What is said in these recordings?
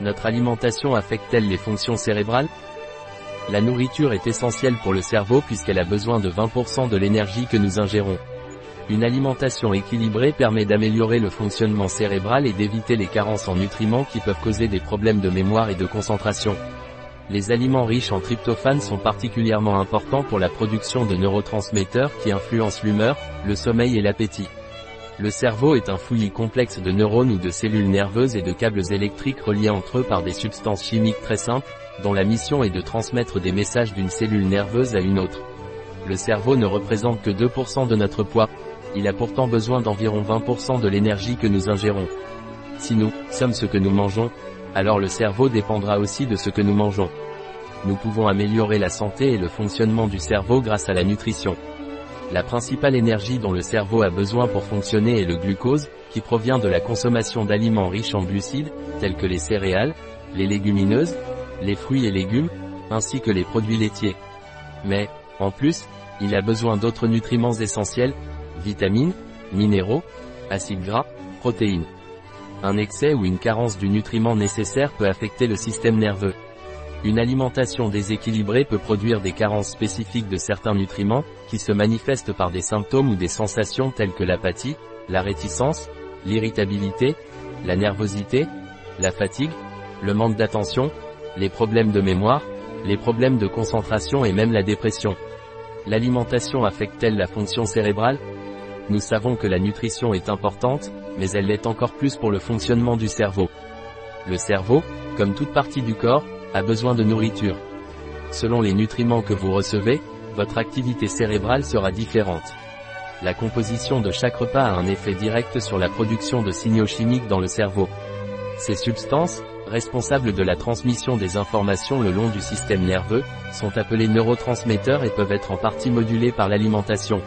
Notre alimentation affecte-t-elle les fonctions cérébrales? La nourriture est essentielle pour le cerveau puisqu'elle a besoin de 20% de l'énergie que nous ingérons. Une alimentation équilibrée permet d'améliorer le fonctionnement cérébral et d'éviter les carences en nutriments qui peuvent causer des problèmes de mémoire et de concentration. Les aliments riches en tryptophane sont particulièrement importants pour la production de neurotransmetteurs qui influencent l'humeur, le sommeil et l'appétit. Le cerveau est un fouillis complexe de neurones ou de cellules nerveuses et de câbles électriques reliés entre eux par des substances chimiques très simples, dont la mission est de transmettre des messages d'une cellule nerveuse à une autre. Le cerveau ne représente que 2% de notre poids. Il a pourtant besoin d'environ 20% de l'énergie que nous ingérons. Si nous sommes ce que nous mangeons, alors le cerveau dépendra aussi de ce que nous mangeons. Nous pouvons améliorer la santé et le fonctionnement du cerveau grâce à la nutrition. La principale énergie dont le cerveau a besoin pour fonctionner est le glucose, qui provient de la consommation d'aliments riches en glucides, tels que les céréales, les légumineuses, les fruits et légumes, ainsi que les produits laitiers. Mais, en plus, il a besoin d'autres nutriments essentiels, vitamines, minéraux, acides gras, protéines. Un excès ou une carence du nutriment nécessaire peut affecter le système nerveux. Une alimentation déséquilibrée peut produire des carences spécifiques de certains nutriments, qui se manifestent par des symptômes ou des sensations telles que l'apathie, la réticence, l'irritabilité, la nervosité, la fatigue, le manque d'attention, les problèmes de mémoire, les problèmes de concentration et même la dépression. L'alimentation affecte-t-elle la fonction cérébrale? Nous savons que la nutrition est importante, mais elle l'est encore plus pour le fonctionnement du cerveau. Le cerveau, comme toute partie du corps, a besoin de nourriture. Selon les nutriments que vous recevez, votre activité cérébrale sera différente. La composition de chaque repas a un effet direct sur la production de signaux chimiques dans le cerveau. Ces substances, responsables de la transmission des informations le long du système nerveux, sont appelées neurotransmetteurs et peuvent être en partie modulés par l'alimentation.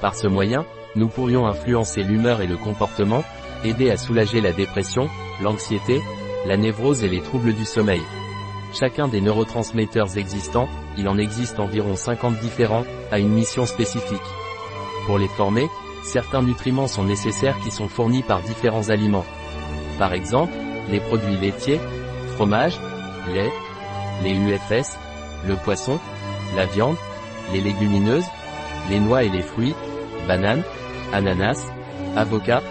Par ce moyen, nous pourrions influencer l'humeur et le comportement, aider à soulager la dépression, l'anxiété, la névrose et les troubles du sommeil. Chacun des neurotransmetteurs existants, il en existe environ 50 différents, a une mission spécifique. Pour les former, certains nutriments sont nécessaires qui sont fournis par différents aliments. Par exemple, les produits laitiers, fromage, lait, les UFS, le poisson, la viande, les légumineuses, les noix et les fruits, bananes, ananas, avocats,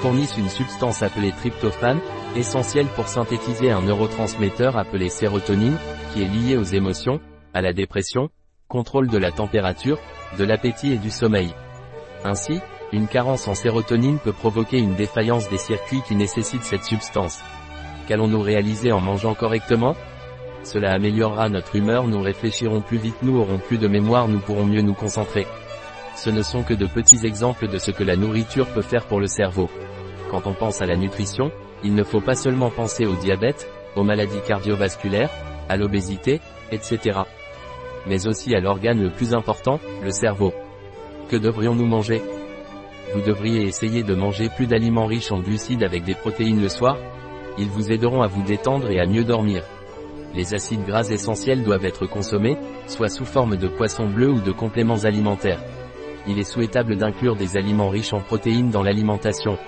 fournissent une substance appelée tryptophane, essentielle pour synthétiser un neurotransmetteur appelé sérotonine, qui est lié aux émotions, à la dépression, contrôle de la température, de l'appétit et du sommeil. Ainsi, une carence en sérotonine peut provoquer une défaillance des circuits qui nécessitent cette substance. Qu'allons-nous réaliser en mangeant correctement? Cela améliorera notre humeur, nous réfléchirons plus vite, nous aurons plus de mémoire, nous pourrons mieux nous concentrer. Ce ne sont que de petits exemples de ce que la nourriture peut faire pour le cerveau. Quand on pense à la nutrition, il ne faut pas seulement penser au diabète, aux maladies cardiovasculaires, à l'obésité, etc. Mais aussi à l'organe le plus important, le cerveau. Que devrions-nous manger? Vous devriez essayer de manger plus d'aliments riches en glucides avec des protéines le soir. Ils vous aideront à vous détendre et à mieux dormir. Les acides gras essentiels doivent être consommés, soit sous forme de poisson bleu ou de compléments alimentaires. Il est souhaitable d'inclure des aliments riches en protéines dans l'alimentation.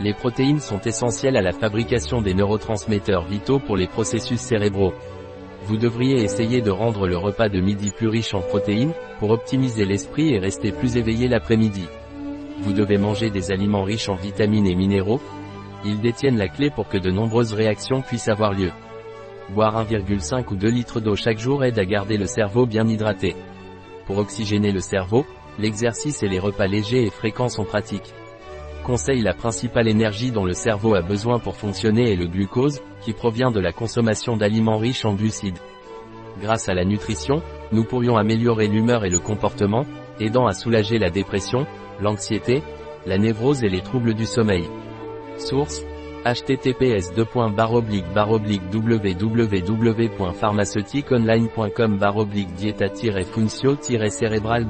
Les protéines sont essentielles à la fabrication des neurotransmetteurs vitaux pour les processus cérébraux. Vous devriez essayer de rendre le repas de midi plus riche en protéines, pour optimiser l'esprit et rester plus éveillé l'après-midi. Vous devez manger des aliments riches en vitamines et minéraux. Ils détiennent la clé pour que de nombreuses réactions puissent avoir lieu. Boire 1,5 ou 2 litres d'eau chaque jour aide à garder le cerveau bien hydraté. Pour oxygéner le cerveau, l'exercice et les repas légers et fréquents sont pratiques. Conseil La principale énergie dont le cerveau a besoin pour fonctionner est le glucose, qui provient de la consommation d'aliments riches en glucides. Grâce à la nutrition, nous pourrions améliorer l'humeur et le comportement, aidant à soulager la dépression, l'anxiété, la névrose et les troubles du sommeil. Source https www.pharmaceutiqueonline.com dieta funcio cérébral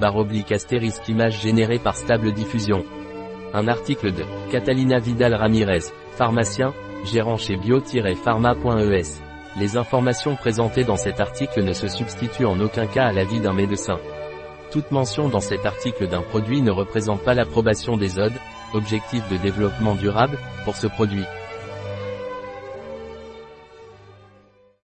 astérisque image générée par stable diffusion. Un article de Catalina Vidal Ramirez, pharmacien, gérant chez bio-pharma.es. Les informations présentées dans cet article ne se substituent en aucun cas à l'avis d'un médecin. Toute mention dans cet article d'un produit ne représente pas l'approbation des ODE, objectifs de développement durable, pour ce produit.